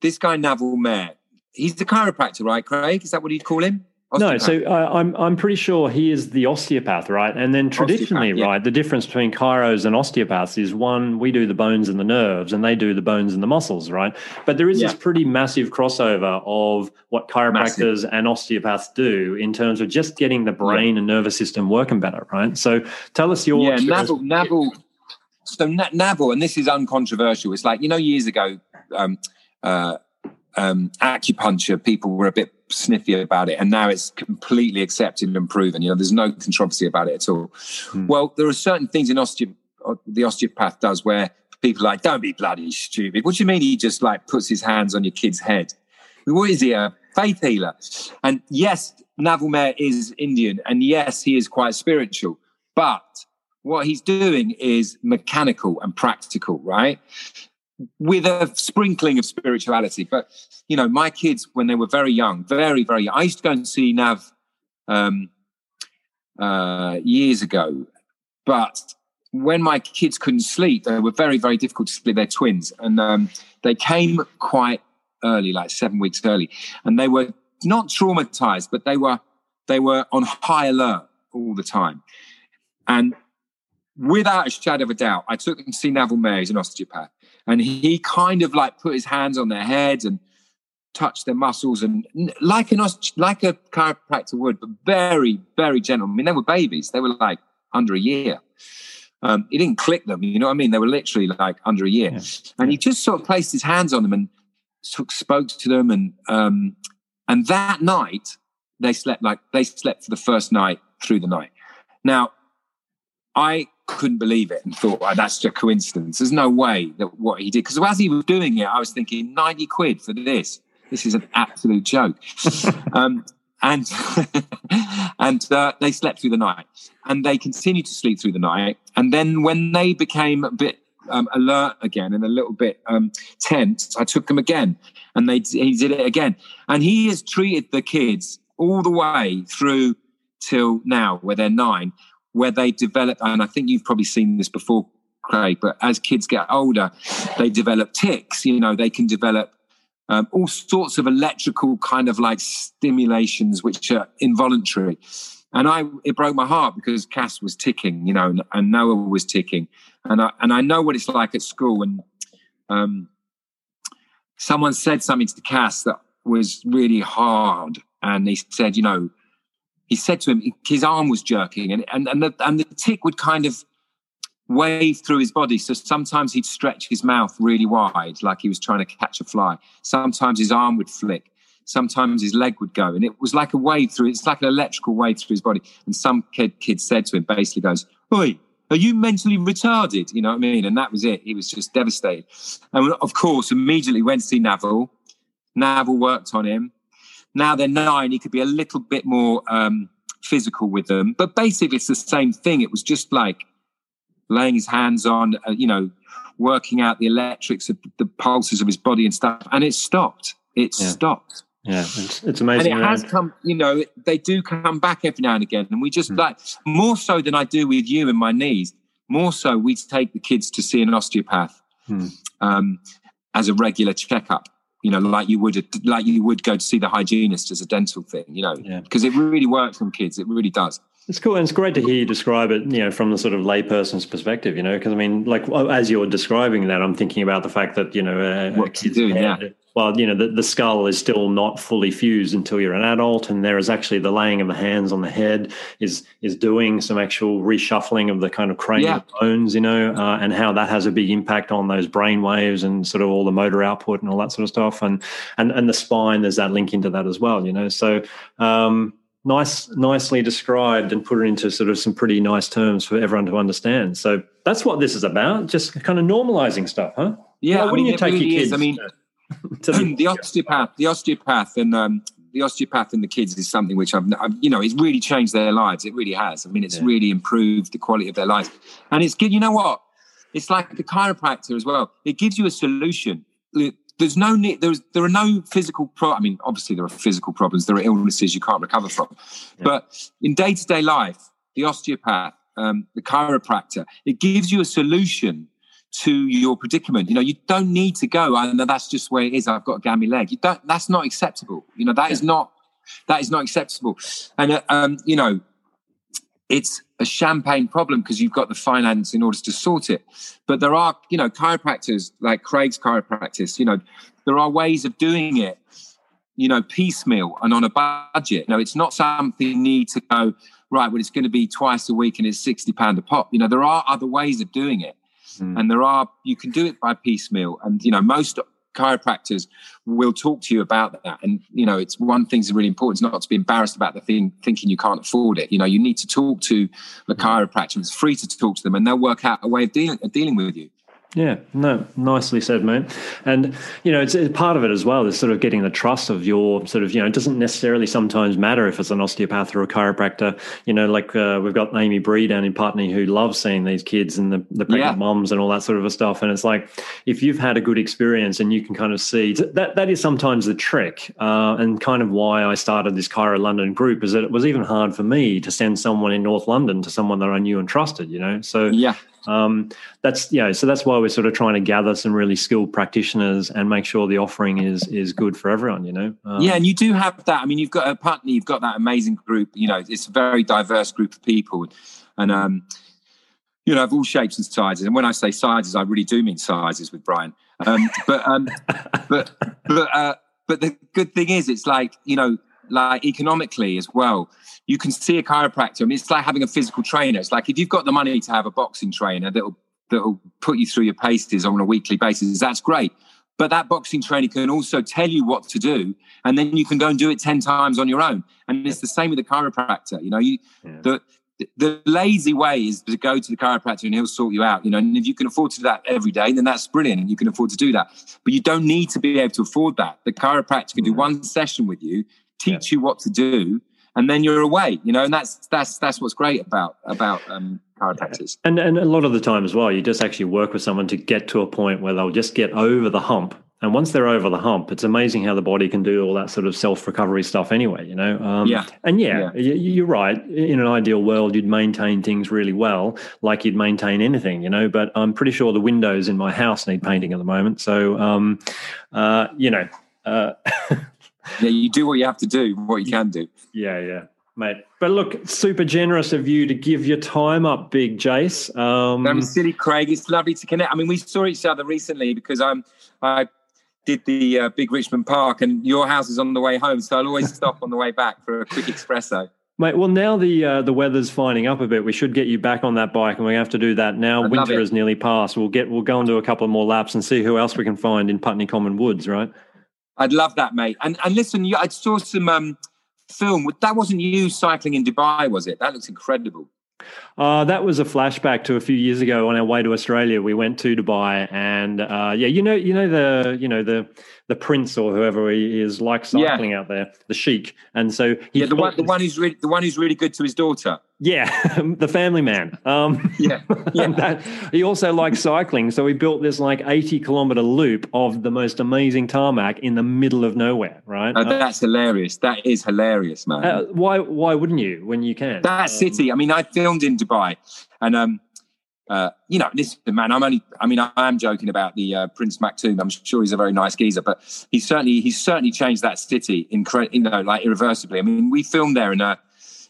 this guy Naval Mayer, he's a chiropractor, right, Craig? Is that what you'd call him? No, so uh, I'm I'm pretty sure he is the osteopath, right? And then traditionally, yeah. right, the difference between chiros and osteopaths is one we do the bones and the nerves, and they do the bones and the muscles, right? But there is yeah. this pretty massive crossover of what chiropractors massive. and osteopaths do in terms of just getting the brain yeah. and nervous system working better, right? So tell us your yeah, Naval, Naval. So Naval, and this is uncontroversial. It's like you know, years ago. Um, uh, um, acupuncture, people were a bit sniffy about it, and now it's completely accepted and proven. You know, there's no controversy about it at all. Hmm. Well, there are certain things in osteo- the osteopath does where people are like, "Don't be bloody stupid." What do you mean? He just like puts his hands on your kid's head? What is he a faith healer? And yes, Naval is Indian, and yes, he is quite spiritual, but what he's doing is mechanical and practical, right? With a sprinkling of spirituality. But you know, my kids when they were very young, very very, young, I used to go and see Nav um, uh, years ago, but when my kids couldn't sleep, they were very very difficult to sleep. They're twins, and um, they came quite early, like seven weeks early, and they were not traumatized, but they were they were on high alert all the time. And without a shadow of a doubt, I took them to see Naval Mayer, he's an osteopath, and he kind of like put his hands on their heads and touched their muscles and like an like a chiropractor would, but very very gentle. I mean, they were babies; they were like under a year. Um, he didn't click them, you know what I mean? They were literally like under a year, yeah. and he just sort of placed his hands on them and of spoke to them, and um, and that night they slept like they slept for the first night through the night. Now, I couldn't believe it and thought, well, that's just a coincidence. There's no way that what he did. Because as he was doing it, I was thinking, 90 quid for this. This is an absolute joke. [LAUGHS] um, and [LAUGHS] and uh, they slept through the night and they continued to sleep through the night. And then when they became a bit um, alert again and a little bit um, tense, I took them again and they he did it again. And he has treated the kids all the way through till now, where they're nine, where they develop, and I think you've probably seen this before, Craig, but as kids get older, they develop tics. You know, they can develop um, all sorts of electrical kind of like stimulations which are involuntary. And I, it broke my heart because Cass was ticking, you know, and, Noah was ticking, and I and I know what it's like at school. And um, someone said something to Cass that was really hard, and he said, you know, he said to him, his arm was jerking, and and and the, and the tic would kind of wave through his body. So sometimes he'd stretch his mouth really wide, like he was trying to catch a fly. Sometimes his arm would flick. Sometimes his leg would go, and it was like a wave through. It's like an electrical wave through his body. And some kid kid said to him, basically goes, "Oi, are you mentally retarded?" You know what I mean? And that was it. He was just devastated. And of course, immediately went to see Naval. Naval worked on him. Now they're nine, he could be a little bit more um, physical with them. But basically, it's the same thing. It was just like laying his hands on, uh, you know, working out the electrics of the pulses of his body and stuff. And it stopped. It yeah. stopped. Yeah, it's, it's, amazing. And it has come, you know, they do come back every now and again. And we just mm. like, more so than I do with you and my knees, more so we take the kids to see an osteopath mm. um, as a regular checkup you know, like you would like you would go to see the hygienist as a dental thing, you know, because yeah. it really works on kids. It really does. It's cool, and it's great to hear you describe it, you know, from the sort of layperson's perspective, you know, because I mean, like as you're describing that, I'm thinking about the fact that you know, uh, what to do, yeah. Well, you know, the, the skull is still not fully fused until you're an adult, and there is actually the laying of the hands on the head is is doing some actual reshuffling of the kind of cranial yeah. bones, you know, uh, and how that has a big impact on those brain waves and sort of all the motor output and all that sort of stuff, and and and the spine. There's that link into that as well, you know. So. Um, nice, nicely described and put it into sort of some pretty nice terms for everyone to understand. So that's what this is about, just kind of normalizing stuff, huh? Yeah, well, wouldn't you take really your kids? Is. I mean, to [LAUGHS] the, [CLEARS THROAT] the osteopath, the osteopath, and um, the osteopath and the kids is something which I've, I've, you know, it's really changed their lives. It really has. I mean, it's yeah. really improved the quality of their lives, and it's good. You know what? It's like the chiropractor as well. It gives you a solution there's no need there's there are no physical pro i mean obviously there are physical problems there are illnesses you can't recover from yeah. but in day-to-day life the osteopath um, the chiropractor it gives you a solution to your predicament you know you don't need to go and that's just where it is i've got a gammy leg you don't that's not acceptable you know that yeah. is not that is not acceptable and uh, um, you know it's a champagne problem because you've got the finance in order to sort it. But there are, you know, chiropractors like Craig's chiropractic. you know, there are ways of doing it, you know, piecemeal and on a budget. No, it's not something you need to go, right, well, it's going to be twice a week and it's 60 pound a pop. You know, there are other ways of doing it. Mm. And there are, you can do it by piecemeal. And, you know, most chiropractors will talk to you about that. And, you know, it's one thing that's really important is not to be embarrassed about the thing, thinking you can't afford it. You know, you need to talk to the chiropractor. It's free to talk to them and they'll work out a way of dealing, of dealing with you. Yeah, no, nicely said, mate. And you know, it's, it's, part of it as well is sort of getting the trust of your sort of you know. It doesn't necessarily sometimes matter if it's an osteopath or a chiropractor. You know, like uh, we've got Amy Bree down in Putney who loves seeing these kids and the, the pregnant yeah. moms and all that sort of stuff. And it's like if you've had a good experience and you can kind of see that that is sometimes the trick, uh, and kind of why I started this Chiro London group is that it was even hard for me to send someone in North London to someone that I knew and trusted. You know, so yeah, um, that's you know, so that's why we're sort of trying to gather some really skilled practitioners and make sure the offering is is good for everyone. You know. Um, yeah, and you do have that. I mean, you've got a Putney, you've got that amazing group. You know, it's a very diverse group of people, and um, you know, of all shapes and sizes. And when I say sizes, I really do mean sizes with Brian. Um, but um, [LAUGHS] but but uh, but the good thing is, it's like you know, like economically as well you can see a chiropractor. I mean, it's like having a physical trainer. It's like if you've got the money to have a boxing trainer that'll that'll put you through your paces on a weekly basis, that's great. But that boxing trainer can also tell you what to do, and then you can go and do it ten times on your own. And it's the same with the chiropractor. You know, you yeah. the the lazy way is to go to the chiropractor and he'll sort you out. You know, and if you can afford to do that every day, then that's brilliant, and you can afford to do that. But you don't need to be able to afford that. The chiropractor can do one session with you, teach yeah. you what to do, and then you're away you know and that's that's that's what's great about about um chiropractors and and a lot of the time as well you just actually work with someone to get to a point where they'll just get over the hump and once they're over the hump, it's amazing how the body can do all that sort of self recovery stuff anyway, you know? Um, yeah. And yeah, yeah, you're right. In an ideal world, you'd maintain things really well, like you'd maintain anything, you know? But I'm pretty sure the windows in my house need painting at the moment. So, um, uh, you know, uh, [LAUGHS] yeah, you do what you have to do, what you can do. Yeah, yeah, mate. But look, super generous of you to give your time up, Big Jace. Um, I'm silly, Craig. It's lovely to connect. I mean, we saw each other recently because I'm I did the uh, Big Richmond Park, and your house is on the way home, so I'll always [LAUGHS] stop on the way back for a quick espresso. Mate, well now the uh, the weather's finding up a bit. We should get you back on that bike, and we have to do that now. I'd Winter is nearly past. We'll get we'll go and do a couple of more laps and see who else we can find in Putney Common Woods, right? I'd love that, mate. And and listen, you, I saw some um, film. That wasn't you cycling in Dubai, was it? That looks incredible. Uh, that was a flashback to a few years ago on our way to Australia. We went to Dubai, and uh, yeah, you know, you know the, you know the the prince or whoever he is like cycling yeah. out there, the sheik, and so yeah, the one, the one who's really, the one who's really good to his daughter. Yeah, [LAUGHS] the family man. Um, yeah, [LAUGHS] yeah. That, he also likes cycling, so he built this like eighty kilometer loop of the most amazing tarmac in the middle of nowhere. Right? Oh, that's uh, hilarious. That is hilarious, man. Uh, why? Why wouldn't you when you can? That um, city. I mean, I filmed in Dubai, and um, uh, you know, listen, man, I'm only, I mean, I am joking about the uh, Prince Maktoum. I'm sure he's a very nice geezer, but he's certainly, he's certainly changed that city, incre- you know, like irreversibly. I mean, we filmed there in a,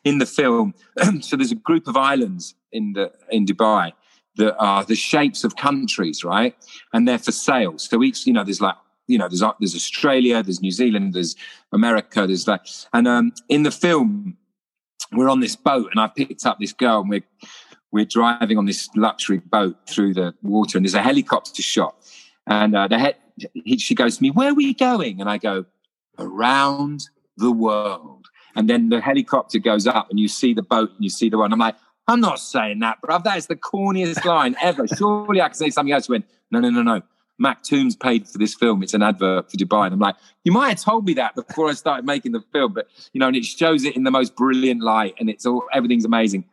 in the film. [CLEARS THROAT] so there's a group of islands in the, in Dubai that are the shapes of countries, right? And they're for sale. So each, you know, there's like you know, there's there's Australia, there's New Zealand, there's America, there's that. And um, in the film, we're on this boat, and I picked up this girl, and we're we're driving on this luxury boat through the water, and there's a helicopter shot, and uh, the head, she goes to me, "Where are we going?" And I go, "Around the world." And then the helicopter goes up, and you see the boat, and you see the one. I'm like, I'm not saying that, bro. That is the corniest line ever. Surely I can say something else. When no, no, no, no. Maktoum's paid for this film. It's an advert for Dubai. And I'm like, you might have told me that before I started making the film, but you know, and it shows it in the most brilliant light, and it's all everything's amazing.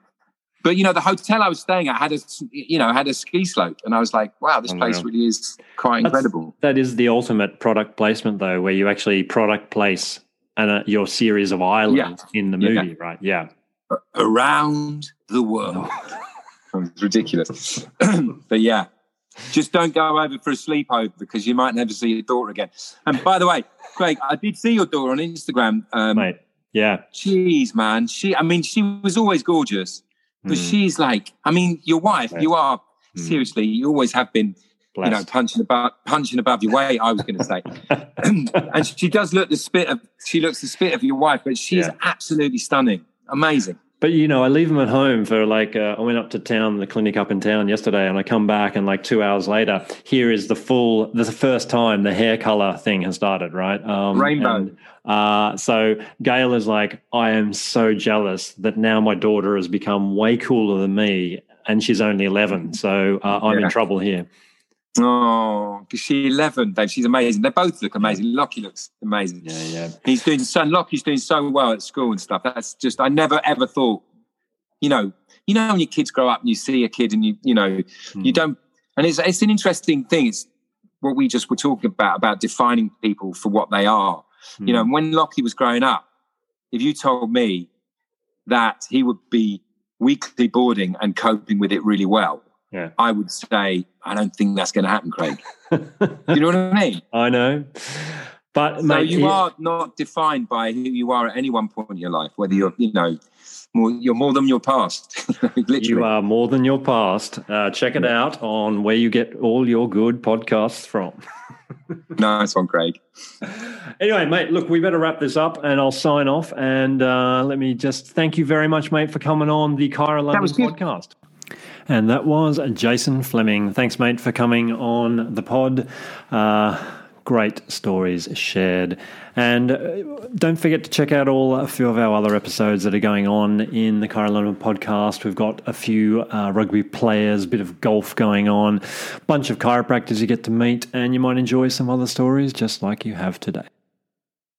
But you know, the hotel I was staying at had a you know had a ski slope, and I was like, wow, this place really is quite That's, incredible. That is the ultimate product placement, though, where you actually product place and uh, your series of islands yeah. in the movie, yeah. right? Yeah, around the world. it's [LAUGHS] ridiculous, [CLEARS THROAT] but yeah, just don't go over for a sleepover because you might never see your daughter again. And by the way, Craig, I did see your daughter on Instagram. Um, Mate, yeah. Jeez, man. She, I mean, she was always gorgeous, but mm. she's like, I mean, your wife, you are mm. seriously, you always have been. Blessed. You know, punching above, punching above your weight. I was going to say, [LAUGHS] [CLEARS THROAT] and she does look the spit of. She looks the spit of your wife, but she's yeah. absolutely stunning, amazing. But you know, I leave them at home for like uh, I went up to town, the clinic up in town yesterday, and I come back, and like two hours later, here is the full, the first time the hair color thing has started, right? Um, Rainbow. And, uh, so Gail is like, I am so jealous that now my daughter has become way cooler than me, and she's only eleven, so uh, I'm yeah. in trouble here. Oh, because she's 11, Dave. She's amazing. They both look amazing. Lockie looks amazing. Yeah, yeah. He's doing so, Lockie's doing so well at school and stuff. That's just, I never ever thought, you know, you know, when your kids grow up and you see a kid and you, you know, mm. you don't, and it's, it's an interesting thing. It's what we just were talking about, about defining people for what they are. Mm. You know, hmm. when Lockie was growing up, if you told me that he would be weekly boarding and coping with it really well, yeah. I would say, I don't think that's going to happen, Craig. [LAUGHS] you know what I mean? I know. But so mate, you are not defined by who you are at any one point in your life, whether you're, you know, more, you're more than your past. [LAUGHS] Literally. you are more than your past. Uh, check it out on where you get all your good podcasts from. [LAUGHS] nice one, Craig. Anyway, mate, look, we better wrap this up and I'll sign off. And uh, let me just thank you very much, mate, for coming on the Chiro London podcast. And that was Jason Flemyng. Thanks, mate, for coming on the pod. Uh, great stories shared. And uh, don't forget to check out all a few of our other episodes that are going on in the London podcast. We've got a few uh, rugby players, a bit of golf going on, bunch of chiropractors you get to meet, and you might enjoy some other stories just like you have today.